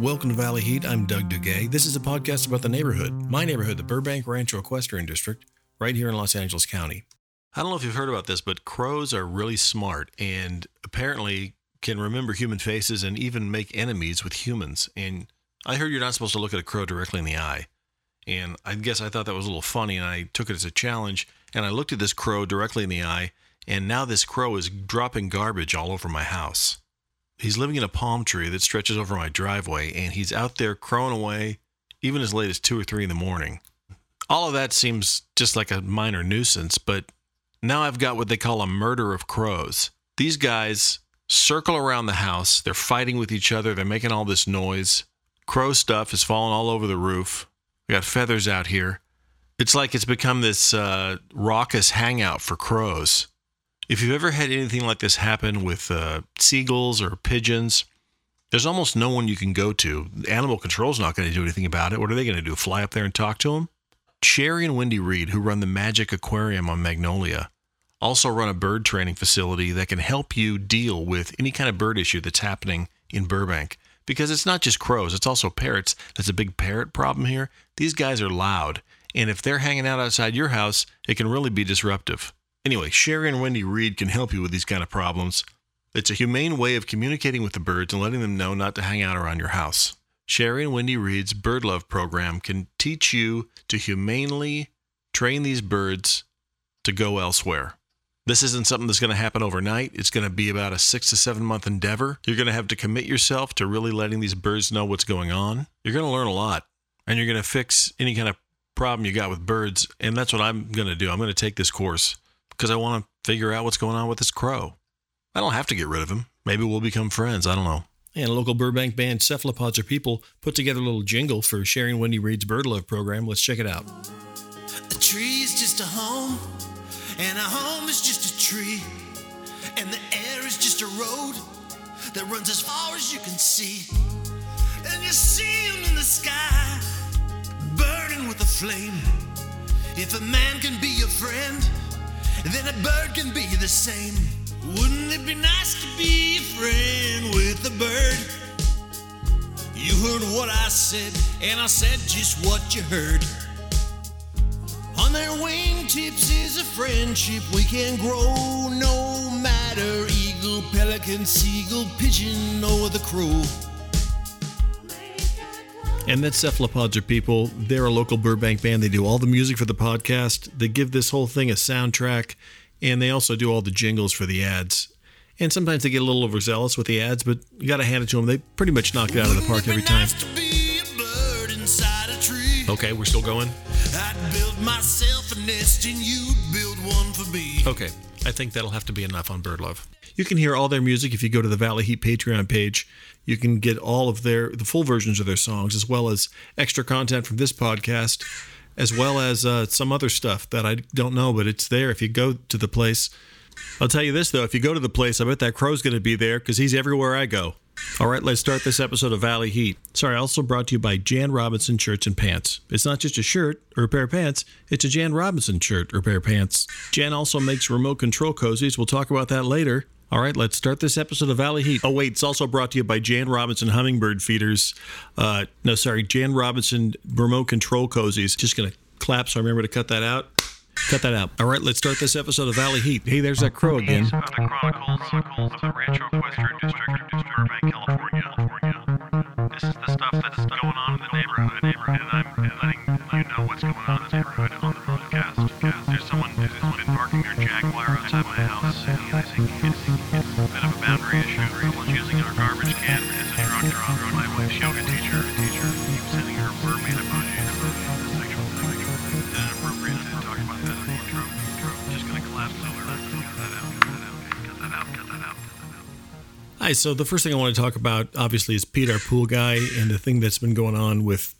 Welcome to Valley Heat. I'm Doug Dugay. This is a podcast about the neighborhood, my neighborhood, the Burbank Rancho Equestrian District, right here in Los Angeles County. I don't know if you've heard about this, but crows are really smart and apparently can remember human faces and even make enemies with humans. And I heard you're not supposed to look at a crow directly in the eye. And I guess I thought that was a little funny and I took it as a challenge. And I looked at this crow directly in the eye. And now this crow is dropping garbage all over my house. He's living in a palm tree that stretches over my driveway, and he's out there crowing away even as late as two or three in the morning. All of that seems just like a minor nuisance, but now I've got what they call a murder of crows. These guys circle around the house, they're fighting with each other, they're making all this noise. Crow stuff is falling all over the roof. We got feathers out here. It's like it's become this uh, raucous hangout for crows. If you've ever had anything like this happen with uh, seagulls or pigeons, there's almost no one you can go to. Animal control's not going to do anything about it. What are they going to do? Fly up there and talk to them? Sherry and Wendy Reed, who run the Magic Aquarium on Magnolia, also run a bird training facility that can help you deal with any kind of bird issue that's happening in Burbank. Because it's not just crows, it's also parrots. That's a big parrot problem here. These guys are loud, and if they're hanging out outside your house, it can really be disruptive. Anyway, Sherry and Wendy Reed can help you with these kind of problems. It's a humane way of communicating with the birds and letting them know not to hang out around your house. Sherry and Wendy Reed's Bird Love program can teach you to humanely train these birds to go elsewhere. This isn't something that's going to happen overnight. It's going to be about a six to seven month endeavor. You're going to have to commit yourself to really letting these birds know what's going on. You're going to learn a lot and you're going to fix any kind of problem you got with birds. And that's what I'm going to do. I'm going to take this course because I want to figure out what's going on with this crow. I don't have to get rid of him. Maybe we'll become friends. I don't know. And a local Burbank band, Cephalopods Are People, put together a little jingle for Sherry and Wendy Reed's Bird Love program. Let's check it out. A tree is just a home, and a home is just a tree, and the air is just a road that runs as far as you can see. And you see them in the sky, burning with a flame. If a man can be your friend, then a bird can be the same. Wouldn't it be nice to be a friend with a bird? You heard what I said, and I said just what you heard. On their wingtips is a friendship we can grow, no matter eagle, pelican, seagull, pigeon, or the crow. And that's Cephalopods Are People. They're a local Burbank band. They do all the music for the podcast. They give this whole thing a soundtrack, and they also do all the jingles for the ads. And sometimes they get a little overzealous with the ads, but you got to hand it to them. They pretty much knock it out of the park every time. Okay, we're still going. I'd build myself a nest and you'd build one for me. Okay, I think that'll have to be enough on Bird Love. You can hear all their music if you go to the Valley Heat Patreon page. You can get all of their the full versions of their songs as well as extra content from this podcast, as well as uh, some other stuff that I don't know, but it's there if you go to the place. I'll tell you this though, if you go to the place, I bet that crow's going to be there because he's everywhere I go. All right, let's start this episode of Valley Heat. Sorry, also brought to you by Jan Robinson Shirts and Pants. It's not just a shirt or a pair of pants, it's a Jan Robinson shirt or pair of pants. Jan also makes remote control cozies. We'll talk about that later. All right, let's start this episode of Valley Heat. Oh, wait, it's also brought to you by Jan Robinson Hummingbird Feeders. Uh, no, sorry, Jan Robinson Remote Control Cozies. Just going to clap so I remember to cut that out. Cut that out. All right, let's start this episode of Valley Heat. Hey, there's that crow again. The Chronicles, Chronicles of the Rancho Equestrian District, Burbank, California. California. This is the stuff that's going on in the neighborhood, neighborhood, and I'm letting you know what's going on in the neighborhood on the podcast. There's someone who's parking their Jaguar outside my house, think it's, a bit of a boundary issue. Using our garbage can as a. My wife's yoga teacher, teacher, keeps sending her that out. Hi, so the first thing I want to talk about, obviously, is Pete, our pool guy, and the thing that's been going on with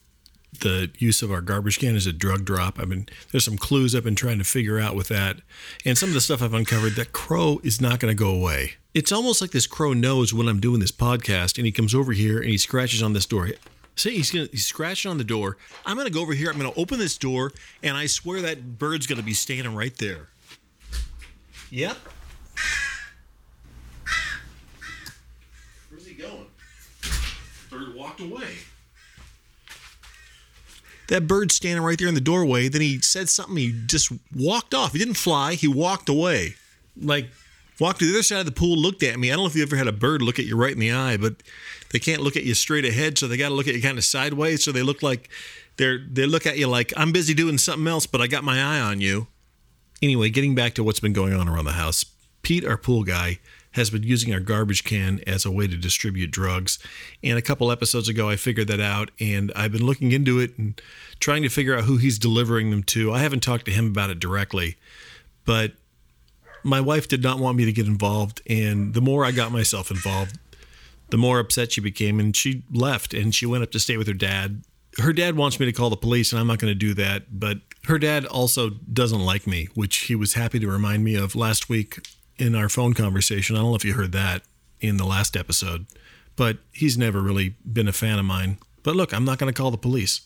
the use of our garbage can as a drug drop. I mean, there's some clues I've been trying to figure out with that. And some of the stuff I've uncovered, that crow is not going to go away. It's almost like this crow knows when I'm doing this podcast, and he comes over here and he scratches on this door. See, he's gonna he's scratching on the door. I'm gonna go over here. I'm gonna open this door, and I swear that bird's gonna be standing right there. Yep. Where's he going? bird walked away. That bird standing right there in the doorway. Then he said something. He just walked off. He didn't fly. He walked away. Like, walked to the other side of the pool, looked at me. I don't know if you ever had a bird look at you right in the eye, but they can't look at you straight ahead, so they got to look at you kind of sideways. So they look like they're they look at you like I'm busy doing something else, but I got my eye on you. Anyway, getting back to what's been going on around the house, Pete, our pool guy, has been using our garbage can as a way to distribute drugs. And a couple episodes ago, I figured that out, and I've been looking into it and trying to figure out who he's delivering them to. I haven't talked to him about it directly, but my wife did not want me to get involved. And the more I got myself involved, the more upset she became. And she left and she went up to stay with her dad. Her dad wants me to call the police, and I'm not going to do that. But her dad also doesn't like me, which he was happy to remind me of last week in our phone conversation. I don't know if you heard that in the last episode, but he's never really been a fan of mine. But look, I'm not going to call the police.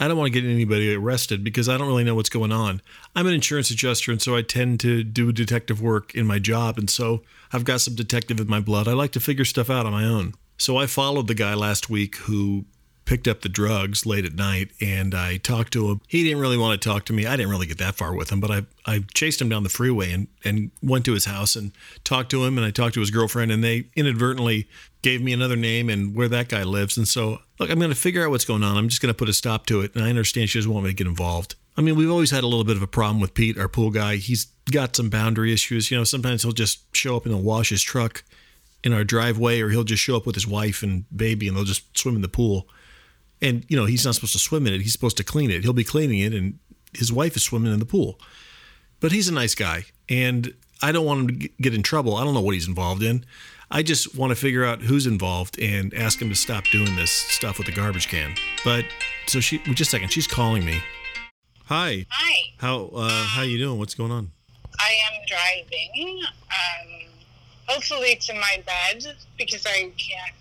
I don't want to get anybody arrested because I don't really know what's going on. I'm an insurance adjuster, and so I tend to do detective work in my job. And so I've got some detective in my blood. I like to figure stuff out on my own. So I followed the guy last week who picked up the drugs late at night and I talked to him. He didn't really want to talk to me. I didn't really get that far with him, but I, I chased him down the freeway and, and went to his house and talked to him and I talked to his girlfriend and they inadvertently gave me another name and where that guy lives. And so, look, I'm going to figure out what's going on. I'm just going to put a stop to it. And I understand she doesn't want me to get involved. I mean, we've always had a little bit of a problem with Pete, our pool guy. He's got some boundary issues. You know, sometimes he'll just show up and he'll wash his truck in our driveway or he'll just show up with his wife and baby and they'll just swim in the pool and you know he's not supposed to swim in it. He's supposed to clean it. He'll be cleaning it and his wife is swimming in the pool. But he's a nice guy and i don't want him to get in trouble. I don't know what he's involved in. I just want to figure out who's involved and ask him to stop doing this stuff with the garbage can. But so she just a second. She's calling me. Hi. Hi, how uh how you doing? What's going on? I am driving, um, hopefully to my bed because I can't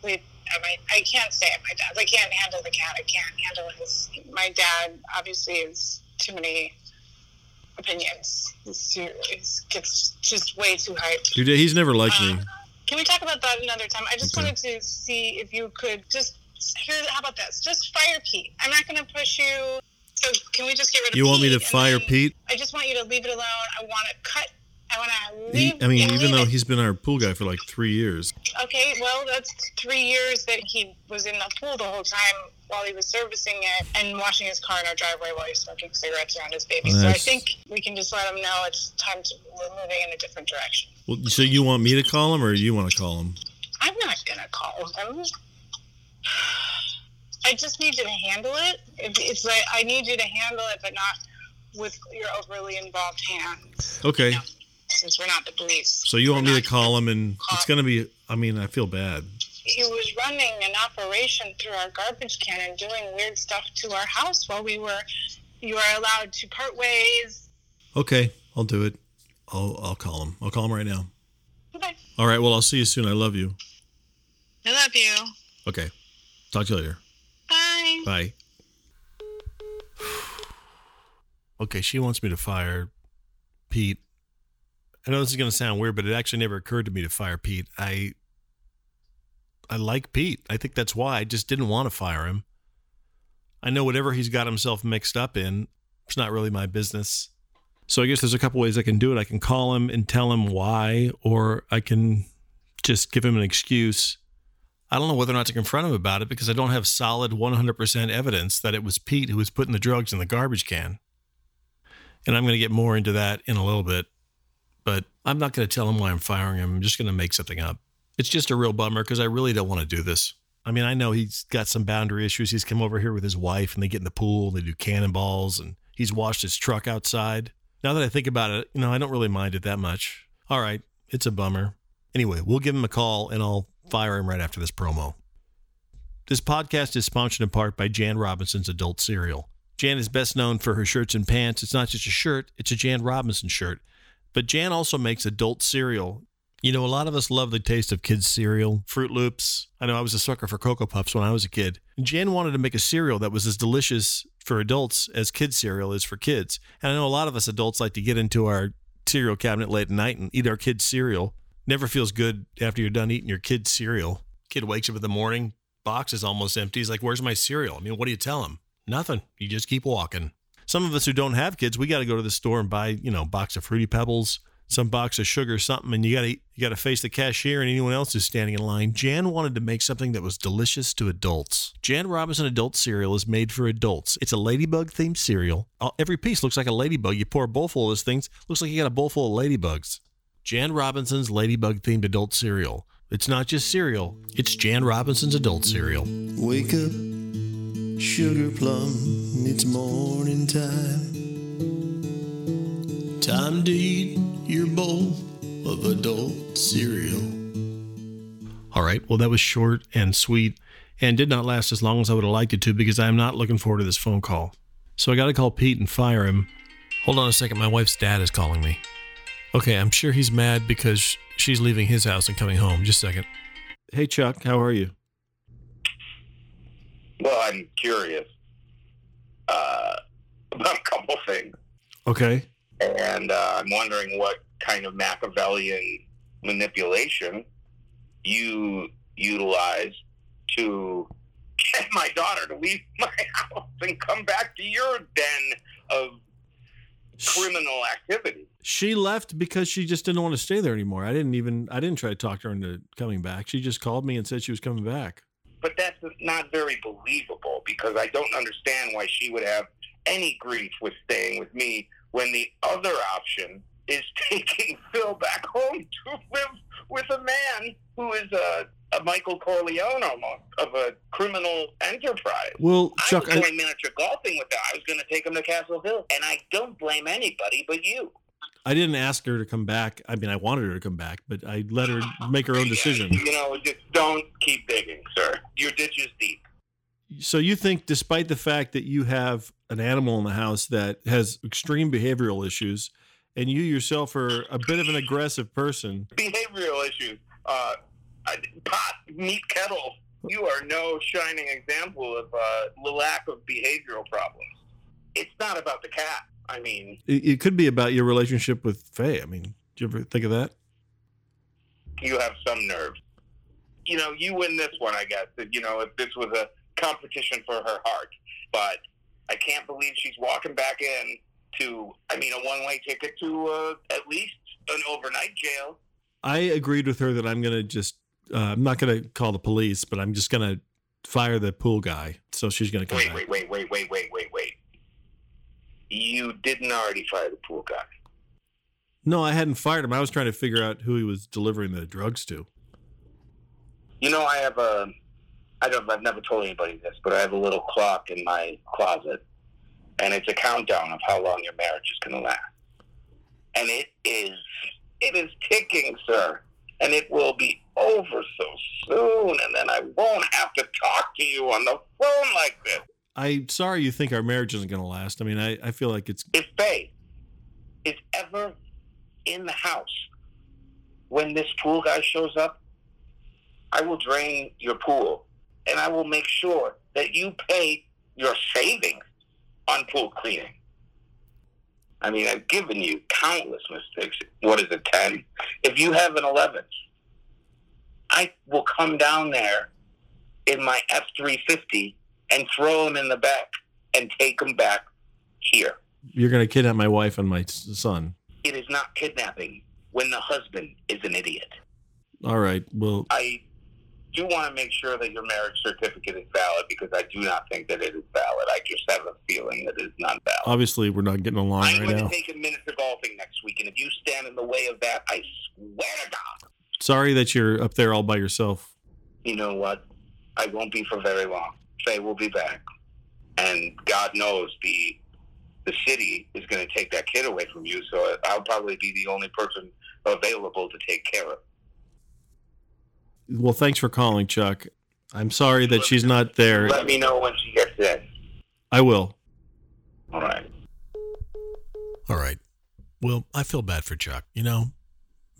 sleep. My, I can't stay at my dad's. I can't handle the cat. I can't handle his. My dad obviously has too many opinions. He's too, he gets just way too hyped. Dude, he's never liked me Uh, Can we talk about that another time? I just Okay. wanted to see if you could just here. How about this? Just fire Pete. I'm not going to push you. So can we just get rid of you want me to fire pete I just want you to leave it alone. I want to cut. He- i mean even though he's been our pool guy for like three years okay, well, that's three years that he was in the pool the whole time while he was servicing it and washing his car in our driveway while he was smoking cigarettes around his baby. So I think we can just let him know it's time to we're moving in a different direction. well, so you want me to call him or you want to call him I'm not gonna call him. I just need you to handle it. It's like I need you to handle it, but not with your overly involved hands. okay. Since we're not the police. So you want me to call him, and it's going to be. I mean, I feel bad. he was running an operation through our garbage can and doing weird stuff to our house while we were you are allowed to part ways. Okay, I'll do it. I'll I'll call him. I'll call him right now. Okay. All right. Well, I'll see you soon. I love you. I love you. Okay. Talk to you later. Bye. Bye. Okay, she wants me to fire Pete. I know this is going to sound weird, but it actually never occurred to me to fire Pete. I I like Pete. I think that's why I just didn't want to fire him. I know whatever he's got himself mixed up in, it's not really my business. So I guess there's a couple ways I can do it. I can call him and tell him why, or I can just give him an excuse. I don't know whether or not to confront him about it because I don't have solid 100% evidence that it was Pete who was putting the drugs in the garbage can. And I'm going to get more into that in a little bit. But I'm not going to tell him why I'm firing him. I'm just going to make something up. It's just a real bummer because I really don't want to do this. I mean, I know he's got some boundary issues. He's come over here with his wife and they get in the pool, they do cannonballs, and he's washed his truck outside. Now that I think about it, you know, I don't really mind it that much. All right, it's a bummer. Anyway, we'll give him a call and I'll fire him right after this promo. This podcast is sponsored in part by Jan Robinson's Adult Cereal. Jan is best known for her shirts and pants. It's not just a shirt, it's a Jan Robinson shirt. But Jan also makes adult cereal. You know, a lot of us love the taste of kids' cereal, Froot Loops. I know I was a sucker for Cocoa Puffs when I was a kid. Jan wanted to make a cereal that was as delicious for adults as kids' cereal is for kids. And I know a lot of us adults like to get into our cereal cabinet late at night and eat our kids' cereal. Never feels good after you're done eating your kids' cereal. Kid wakes up in the morning, box is almost empty. He's like, Where's my cereal? I mean, what do you tell him? Nothing. You just keep walking. Some of us who don't have kids, we got to go to the store and buy, you know, box of fruity pebbles, some box of sugar, something, and you got to you got to face the cashier and anyone else who's standing in line. Jan wanted to make something that was delicious to adults. Jan Robinson adult cereal is made for adults. It's a ladybug themed cereal. Uh, every piece looks like a ladybug. You pour a bowl full of those things, looks like you got a bowl full of ladybugs. Jan Robinson's ladybug themed adult cereal. It's not just cereal, it's Jan Robinson's adult cereal. Wake up, sugar plum, it's morning time. Time to eat your bowl of adult cereal. All right. Well, that was short and sweet and did not last as long as I would have liked it to because I am not looking forward to this phone call. So I got to call Pete and fire him. Hold on a second. My wife's dad is calling me. Okay. I'm sure he's mad because she's leaving his house and coming home. Just a second. Hey, Chuck. How are you? Well, I'm curious uh, about a couple things, Okay. and uh, I'm wondering what kind of Machiavellian manipulation you utilize to get my daughter to leave my house and come back to your den of criminal activity. She left because she just didn't want to stay there anymore. I didn't even, I didn't try to talk her into coming back. She just called me and said she was coming back. But that's not very believable because I don't understand why she would have any grief with staying with me when the other option is taking Phil back home to live with a man who is a, a Michael Corleone almost of a criminal enterprise. Well, Chuck, I was I, going miniature golfing with her. I was going to take him to Castle Hill, and I don't blame anybody but you. I didn't ask her to come back. I mean, I wanted her to come back, but I let her make her own decision. You know, just don't keep digging, sir. Your ditch is deep. So you think, despite the fact that you have an animal in the house that has extreme behavioral issues, and you yourself are a bit of an aggressive person, behavioral issues. Uh, pot, meat, kettle. You are no shining example of uh, the lack of behavioral problems. It's not about the cat. I mean, it, it could be about your relationship with Faye. I mean, do you ever think of that? you have some nerve. You know, you win this one, I guess. You know, if this was a competition for her heart, but I can't believe she's walking back in to. I mean, a one-way ticket to uh, at least an overnight jail. I agreed with her that I'm going to just, uh, I'm not going to call the police, but I'm just going to fire the pool guy. So she's going to come Wait, back. wait, wait, wait, wait, wait, wait, wait. You didn't already fire the pool guy. No, I hadn't fired him. I was trying to figure out who he was delivering the drugs to. You know, I have a. I don't. I've never told anybody this, but I have a little clock in my closet, and it's a countdown of how long your marriage is going to last. And it is. It is ticking, sir, and it will be over so soon, and then I won't have to talk to you on the phone like this. I'm sorry you think our marriage isn't going to last. I mean, I, I feel like it's If Faye is ever in the house when this pool guy shows up, I will drain your pool and I will make sure that you pay your savings on pool cleaning. I mean, I've given you countless mistakes. What is it, 10? If you have an 11, I will come down there in my F 350 and throw him in the back and take him back here. you're going to kidnap my wife and my son. It is not kidnapping when the husband is an idiot. All right. Well, I do want to make sure that your marriage certificate is valid because I do not think that it is valid. I just have a feeling that it is not valid. obviously we're not getting along I'm right going now. to take a miniature golfing next week, and if you stand in the way of that, I swear to God, Sorry that you're up there all by yourself. you know what? I won't be for very long. Faye will be back, and God knows the the city is going to take that kid away from you. So I'll probably be the only person available to take care of. Well, thanks for calling, Chuck. I'm sorry that she's not there. Let me know when she gets in. I will. All right. All right. Well, I feel bad for Chuck. You know,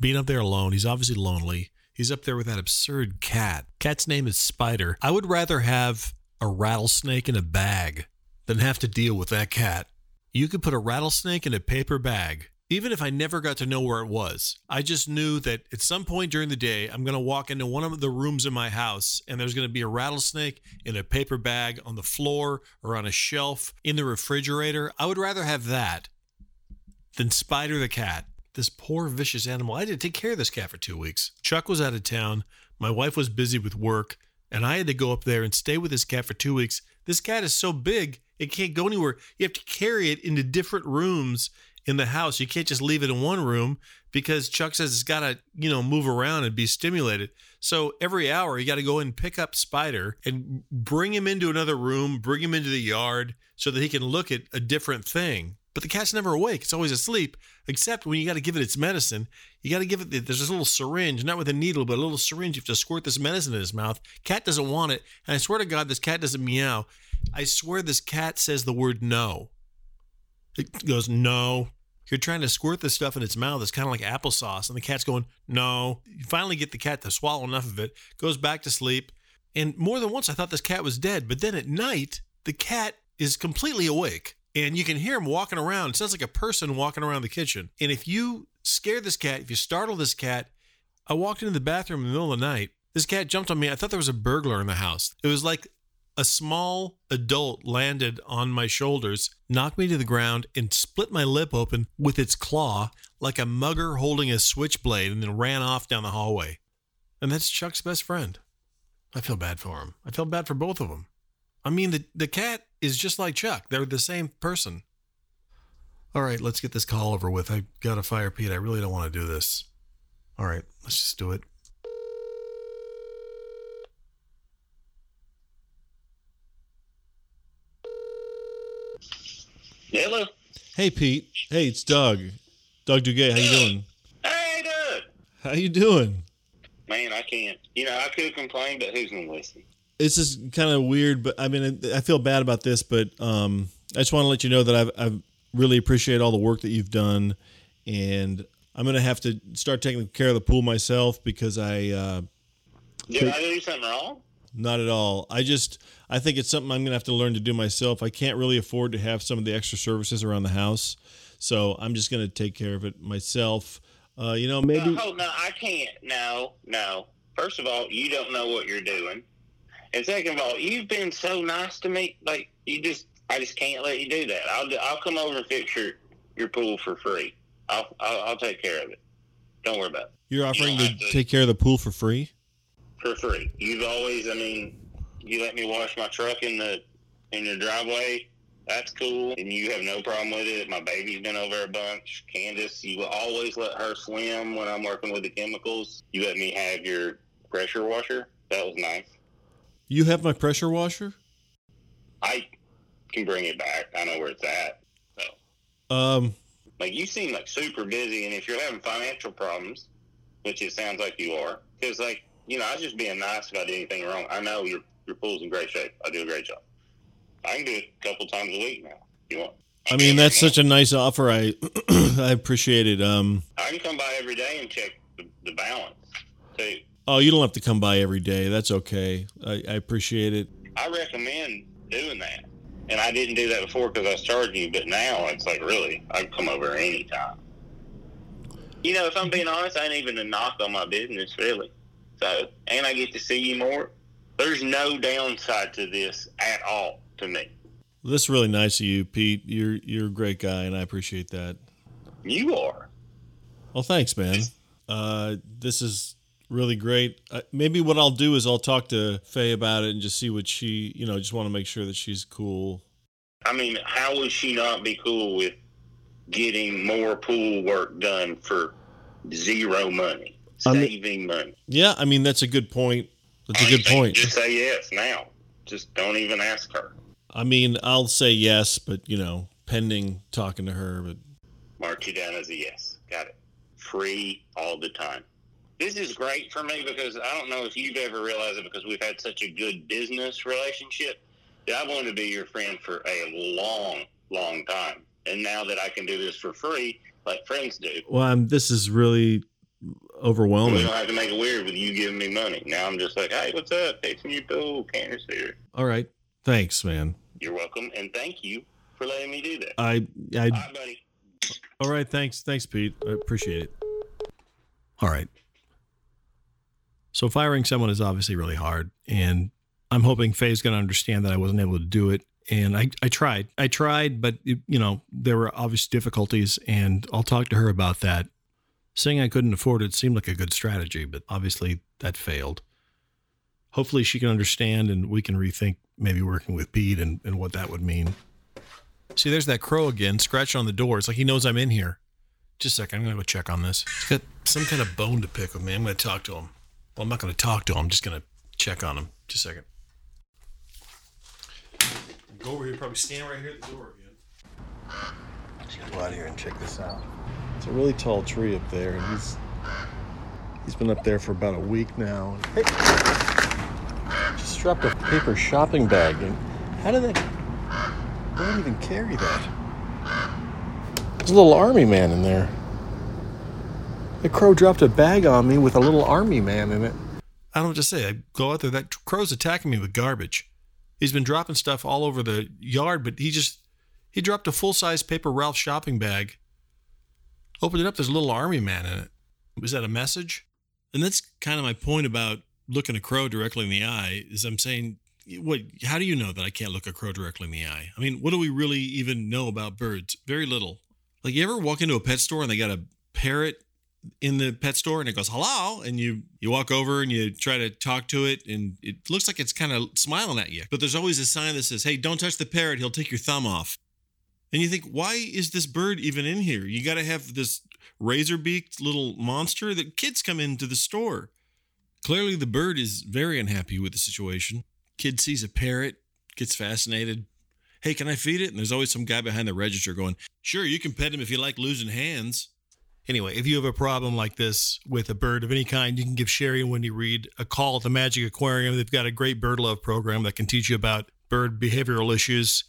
being up there alone, he's obviously lonely. He's up there with that absurd cat. Cat's name is Spider. I would rather have a rattlesnake in a bag than have to deal with that cat. You could put a rattlesnake in a paper bag. even if I never got to know where it was. I just knew that at some point during the day, I'm going to walk into one of the rooms in my house and there's going to be a rattlesnake in a paper bag on the floor or on a shelf in the refrigerator. I would rather have that than Spider the cat. This poor vicious animal. I had to take care of this cat for two weeks. Chuck was out of town. My wife was busy with work, and I had to go up there and stay with this cat for two weeks. This cat is so big, it can't go anywhere. You have to carry it into different rooms in the house. You can't just leave it in one room because Chuck says it's got to, you know, move around and be stimulated. So every hour you got to go and pick up Spider and bring him into another room, bring him into the yard so that he can look at a different thing. But the cat's never awake. It's always asleep, except when you got to give it its medicine. You got to give it, there's this little syringe, not with a needle, but a little syringe. You have to squirt this medicine in his mouth. Cat doesn't want it. And I swear to God, this cat doesn't meow. I swear this cat says the word no. It goes, no. You're trying to squirt this stuff in its mouth. It's kind of like applesauce. And the cat's going, no. You finally get the cat to swallow enough of it, goes back to sleep. And more than once, I thought this cat was dead. But then at night, the cat is completely awake and you can hear him walking around. It sounds like a person walking around the kitchen. And if you scare this cat, if you startle this cat, I walked into the bathroom in the middle of the night. This cat jumped on me. I thought there was a burglar in the house. It was like a small adult landed on my shoulders, knocked me to the ground, and split my lip open with its claw like a mugger holding a switchblade and then ran off down the hallway. And that's Chuck's best friend. I feel bad for him. I feel bad for both of them. I mean, the, the cat is just like Chuck. They're the same person. All right, let's get this call over with. I got to fire Pete. I really don't want to do this. All right, let's just do it. Hello. Hey Pete. Hey, it's Doug. Doug Duguay. How you doing? Hey, Doug. How you doing? Man, I can't. You know, I could complain, but who's gonna listen? This is kind of weird, but I mean, I feel bad about this, but um, I just want to let you know that I've, I've really appreciate all the work that you've done, and I'm gonna have to start taking care of the pool myself because I uh, Did I do something wrong? Not at all. I just I think it's something I'm gonna have to learn to do myself. I can't really afford to have some of the extra services around the house, so I'm just gonna take care of it myself. Uh, you know, maybe No, hold, no, I can't. No, no. First of all, you don't know what you're doing, and second of all, you've been so nice to me. Like you just, I just can't let you do that. I'll, do- I'll come over and fix your your pool for free. I'll, I'll, I'll take care of it. Don't worry about it. you're offering to to- take care of the pool for free. for free. You've always, I mean, you let me wash my truck in the in your driveway. That's cool, and you have no problem with it. My baby's been over a bunch. Candace, you always let her swim when I'm working with the chemicals. You let me have your pressure washer. That was nice. You have my pressure washer. I can bring it back. I know where it's at. So, Um, like, you seem like super busy, and if you're having financial problems, which it sounds like you are, because like you know, I was just being nice if I did anything wrong. I know your your pool's in great shape. I do a great job. I can do it a couple times a week now. If you want? I mean, that's such a nice offer. I I appreciate it. Um, I can come by every day and check the, the balance too. Oh, you don't have to come by every day. That's okay. I, I appreciate it. I recommend doing that. And I didn't do that before because I was charging you, but now it's like really, I can come over anytime. You know, if I'm being honest, I ain't even a knock on my business really. So, and I get to see you more. There's no downside to this at all to me. This is really nice of you, Pete. You're you're a great guy, and I appreciate that. You are. Well, thanks, man. Uh, this is really great. Uh, maybe what I'll do is I'll talk to Faye about it and just see what she, you know, just want to make sure that she's cool. I mean, how would she not be cool with getting more pool work done for zero money, I mean- saving money? Yeah, I mean that's a good point. That's a good point. Just say yes now. Just don't even ask her. I mean, I'll say yes, but you know, pending talking to her. But Mark you down as a yes. Got it. Free all the time. This is great for me because I don't know if you've ever realized it because we've had such a good business relationship. that I've wanted to be your friend for a long, long time. And now that I can do this for free, like friends do, well, I'm, this is really we overwhelming. don't have to make it weird with you giving me money. Now I'm just like, hey, what's up? Fixing your pool. Candace here. All right, thanks, man. You're welcome. And thank you for letting me do that. I I All right, buddy. All right, thanks, thanks, Pete. I appreciate it. All right. So firing someone is obviously really hard, and I'm hoping Faye's going to understand that I wasn't able to do it. And I, I tried, I tried, but it, you know there were obvious difficulties, and I'll talk to her about that. Saying I couldn't afford it seemed like a good strategy, but obviously that failed. Hopefully she can understand, and we can rethink maybe working with Pete and, and what that would mean. See, there's that crow again, scratching on the door. It's like he knows I'm in here. Just a second, I'm gonna go check on this. He's got some kind of bone to pick with me. I'm gonna talk to him. Well, I'm not gonna talk to him. I'm just gonna check on him. Just a second. Go over here. Probably stand right here at the door again. Let's go out here and check this out. It's a really tall tree up there, and he's he's been up there for about a week now. Hey, just dropped a paper shopping bag, and how did that? I don't even carry that. There's a little army man in there. The crow dropped a bag on me with a little army man in it. I don't know what to say. I go out there. That crow's attacking me with garbage. He's been dropping stuff all over the yard, but he just he dropped a full size paper Ralph shopping bag. Opened it up. There's a little army man in it. Was that a message? And that's kind of my point about looking a crow directly in the eye. Is I'm saying, what? How do you know that I can't look a crow directly in the eye? I mean, what do we really even know about birds? Very little. Like you ever walk into a pet store and they got a parrot in the pet store and it goes hello and you you walk over and you try to talk to it and it looks like it's kind of smiling at you but there's always a sign that says hey don't touch the parrot he'll take your thumb off. And you think why is this bird even in here? You got to have this razor beaked little monster that kids come into the store. Clearly the bird is very unhappy with the situation. Kid sees a parrot gets fascinated. Hey can i feed it? And there's always some guy behind the register going sure you can pet him if you like losing hands Anyway, if you have a problem like this with a bird of any kind, you can give Sherry and Wendy Reed a call at the Magic Aquarium. They've got a great bird love program that can teach you about bird behavioral issues.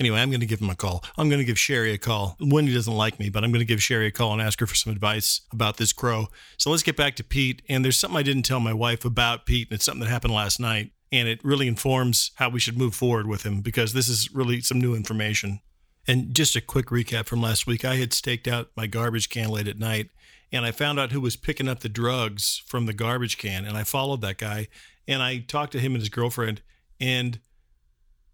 Anyway, I'm going to give them a call. I'm going to give Sherry a call. Wendy doesn't like me, but I'm going to give Sherry a call and ask her for some advice about this crow. So let's get back to Pete. And there's something I didn't tell my wife about Pete, and it's something that happened last night. And it really informs how we should move forward with him because this is really some new information. And just a quick recap from last week I had staked out my garbage can late at night and I found out who was picking up the drugs from the garbage can. And I followed that guy and I talked to him and his girlfriend. And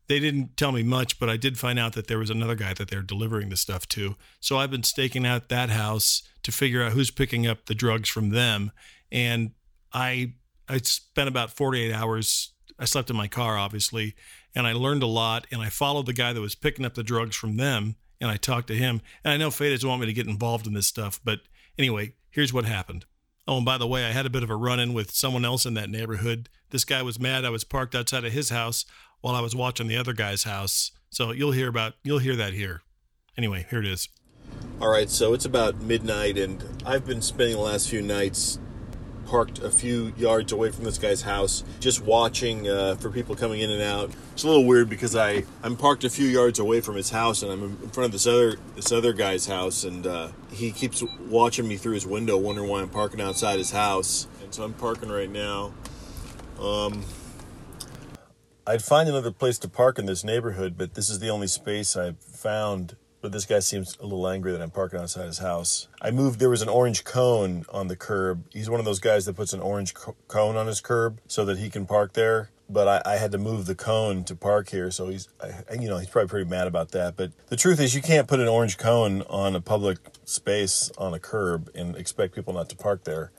they didn't tell me much, but I did find out that there was another guy that they're delivering the stuff to. So I've been staking out that house to figure out who's picking up the drugs from them. And I I spent about 48 hours. I slept in my car, obviously, and I learned a lot. And I followed the guy that was picking up the drugs from them, and I talked to him. And I know Faye doesn't want me to get involved in this stuff, but anyway, here's what happened. Oh, and by the way, I had a bit of a run in with someone else in that neighborhood. This guy was mad I was parked outside of his house while I was watching the other guy's house. So you'll hear about you'll hear that here. Anyway, here it is. All right, so it's about midnight, and I've been spending the last few nights parked a few yards away from this guy's house, just watching uh, for people coming in and out. It's a little weird because I I'm parked a few yards away from his house, and I'm in front of this other this other guy's house, and uh, he keeps watching me through his window, wondering why I'm parking outside his house. And so I'm parking right now. Um, I'd find another place to park in this neighborhood, but this is the only space I've found. But this guy seems a little angry that I'm parking outside his house. I moved, there was an orange cone on the curb. He's one of those guys that puts an orange co- cone on his curb so that he can park there. But I, I had to move the cone to park here, so he's, I, you know, he's probably pretty mad about that. But the truth is, you can't put an orange cone on a public space on a curb and expect people not to park there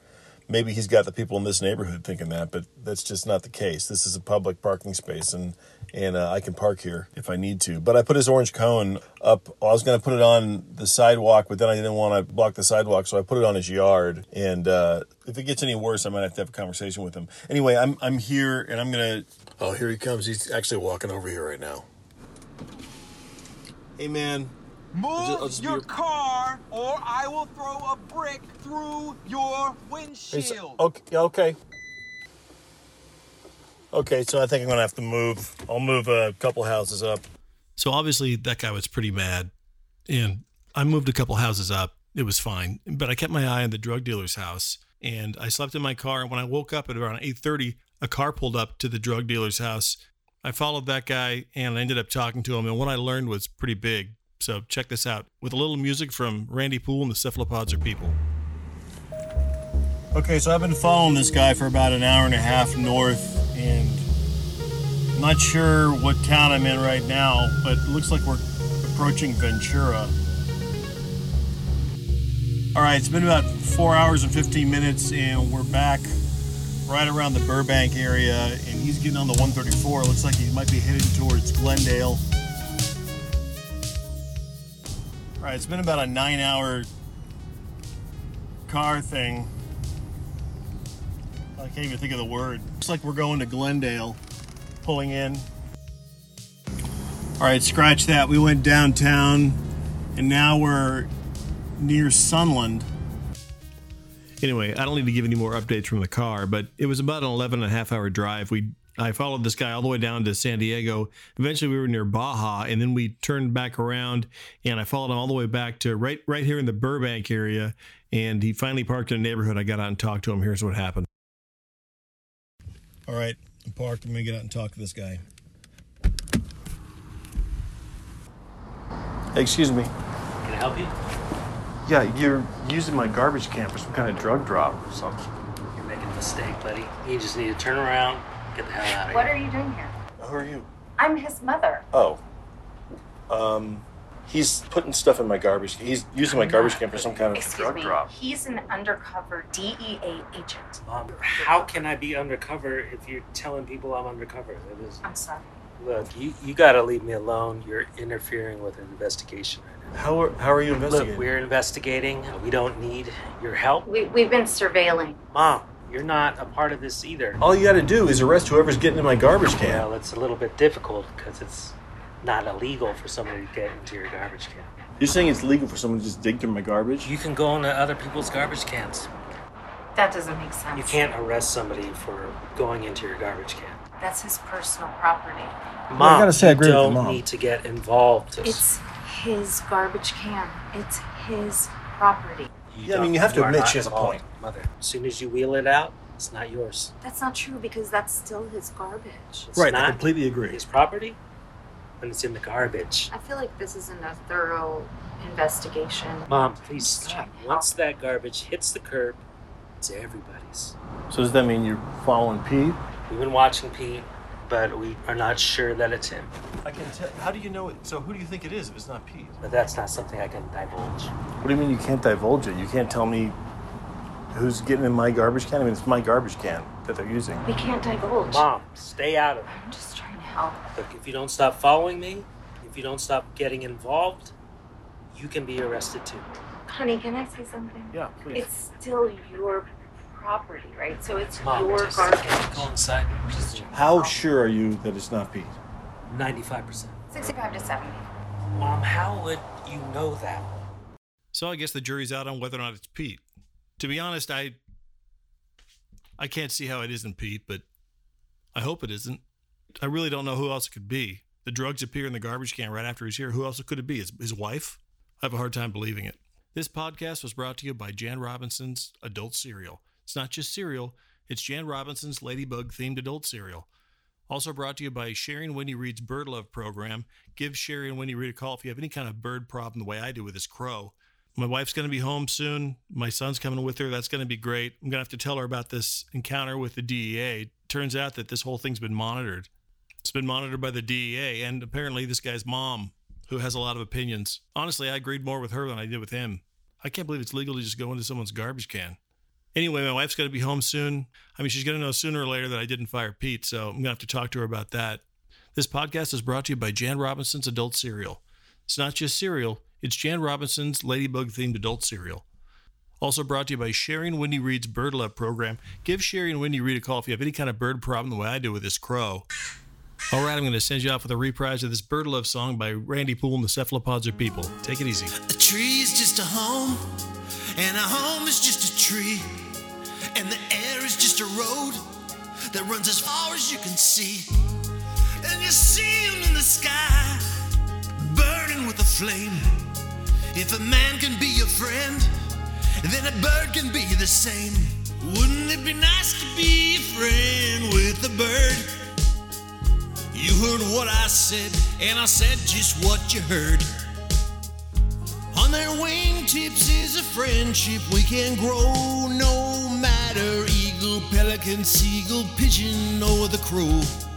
maybe he's got the people in this neighborhood thinking that, but that's just not the case. This is a public parking space, and and uh, I can park here if I need to. But I put his orange cone up. I was going to put it on the sidewalk, but then I didn't want to block the sidewalk, so I put it on his yard. And uh, if it gets any worse, I might have to have a conversation with him. Anyway, I'm I'm here, and I'm gonna. Oh, here he comes. He's actually walking over here right now. Hey, man. Move I'll just be your your- car, or I will throw a brick through your He's- windshield. Okay. Okay. Okay, so I think I'm gonna have to move. I'll move a couple houses up. So obviously that guy was pretty mad, and I moved a couple houses up. It was fine, but I kept my eye on the drug dealer's house, and I slept in my car. And when I woke up at around eight thirty, a car pulled up to the drug dealer's house. I followed that guy, and I ended up talking to him. And what I learned was pretty big. So check this out with a little music from Randy Poole and the Cephalopods Are People. Okay, so I've been following this guy for about an hour and a half north, and I'm not sure what town I'm in right now, but it looks like we're approaching Ventura. All right, it's been about four hours and 15 minutes, and we're back right around the Burbank area, and he's getting on the 134. Looks like he might be headed towards Glendale. All right, it's been about a nine hour car thing. I can't even think of the word. Looks like we're going to Glendale, pulling in. All right, scratch that. We went downtown, and now we're near Sunland. Anyway, I don't need to give any more updates from the car, but it was about an 11 and a half hour drive. We I followed this guy all the way down to San Diego. Eventually, we were near Baja, and then we turned back around, and I followed him all the way back to right right here in the Burbank area. And he finally parked in a neighborhood. I got out and talked to him. Here's what happened. All right, I'm parked. I'm gonna get out and talk to this guy. Excuse me. Can I help you? Yeah, you're using my garbage can for some kind of drug drop or something. You're making a mistake, buddy. You just need to turn around, get the hell out of What are you doing here? Who are you? I'm his mother. Oh. Um, he's putting stuff in my garbage. He's using my garbage can for some kind of Excuse drug me. drop. He's an undercover DEA agent. Mom, how can I be undercover if you're telling people I'm undercover? It is, I'm sorry. look, you, you gotta leave me alone. You're interfering with an investigation right now. How are, how are you investigating? Look, we're investigating. We don't need your help. We, we've been surveilling. Mom, you're not a part of this either. All you got to do is arrest whoever's getting in my garbage can. Well, it's a little bit difficult because it's not illegal for somebody to get into your garbage can. You're saying it's legal for someone to just dig through my garbage? You can go into other people's garbage cans. That doesn't make sense. You can't arrest somebody for going into your garbage can. That's his personal property. Mom, gotta say I agree with don't your mom. need to get involved. It's his garbage can. It's his property. Yeah, I mean, you have to admit she has a point. Mother, as soon as you wheel it out, it's not yours. That's not true because that's still his garbage. It's Right, I completely agree. his property, and it's in the garbage. I feel like this isn't a thorough investigation. Mom, please stop. trying to help. Once that garbage hits the curb, it's everybody's. So does that mean you're following Pete? We've been watching Pete, but we are not sure that it's him. I can tell. How do you know it? So who do you think it is if it's not Pete? But that's not something I can divulge. What do you mean you can't divulge it? You can't tell me who's getting in my garbage can? I mean, it's my garbage can that they're using. We can't divulge. Mom, stay out of it. I'm just trying to help. Look, if you don't stop following me, if you don't stop getting involved, you can be arrested too. Honey, can I say something? Yeah, please. It's still your property, right? So it's Mom, your just garbage. go inside. Just How sure are you that it's not Pete? 95%. 65 to 70. Mom, how would you know that? So I guess the jury's out on whether or not it's Pete. To be honest, I I can't see how it isn't Pete, but I hope it isn't. I really don't know who else it could be. The drugs appear in the garbage can right after he's here. Who else could it be? His, his wife? I have a hard time believing it. This podcast was brought to you by Jan Robinson's Adult Cereal. It's not just cereal, it's Jan Robinson's Ladybug themed adult cereal. Also brought to you by Sherry and Wendy Reed's Bird Love program. Give Sherry and Wendy Reed a call if you have any kind of bird problem the way I do with this crow. My wife's going to be home soon. My son's coming with her. That's going to be great. I'm going to have to tell her about this encounter with the DEA. Turns out that this whole thing's been monitored. It's been monitored by the DEA and apparently this guy's mom, who has a lot of opinions. Honestly, I agreed more with her than I did with him. I can't believe it's legal to just go into someone's garbage can. Anyway, my wife's going to be home soon. I mean, she's going to know sooner or later that I didn't fire Pete, so I'm going to have to talk to her about that. This podcast is brought to you by Jan Robinson's Adult Cereal. It's not just cereal, it's Jan Robinson's Ladybug themed adult cereal. Also brought to you by Sherry and Wendy Reed's Bird Love program. Give Sherry and Wendy Reed a call if you have any kind of bird problem the way I do with this crow. All right, I'm going to send you off with a reprise of this Bird Love song by Randy Poole and the Cephalopods Are People. Take it easy. A tree is just a home, and a home is just a tree, and the air is just a road that runs as far as you can see. And you see him in the sky, burning with a flame. If a man can be your friend, then a bird can be the same. Wouldn't it be nice to be a friend with a bird? You heard what I said, and I said just what you heard. Fingertips is a friendship we can grow no matter eagle, pelican, seagull, pigeon, or the crow.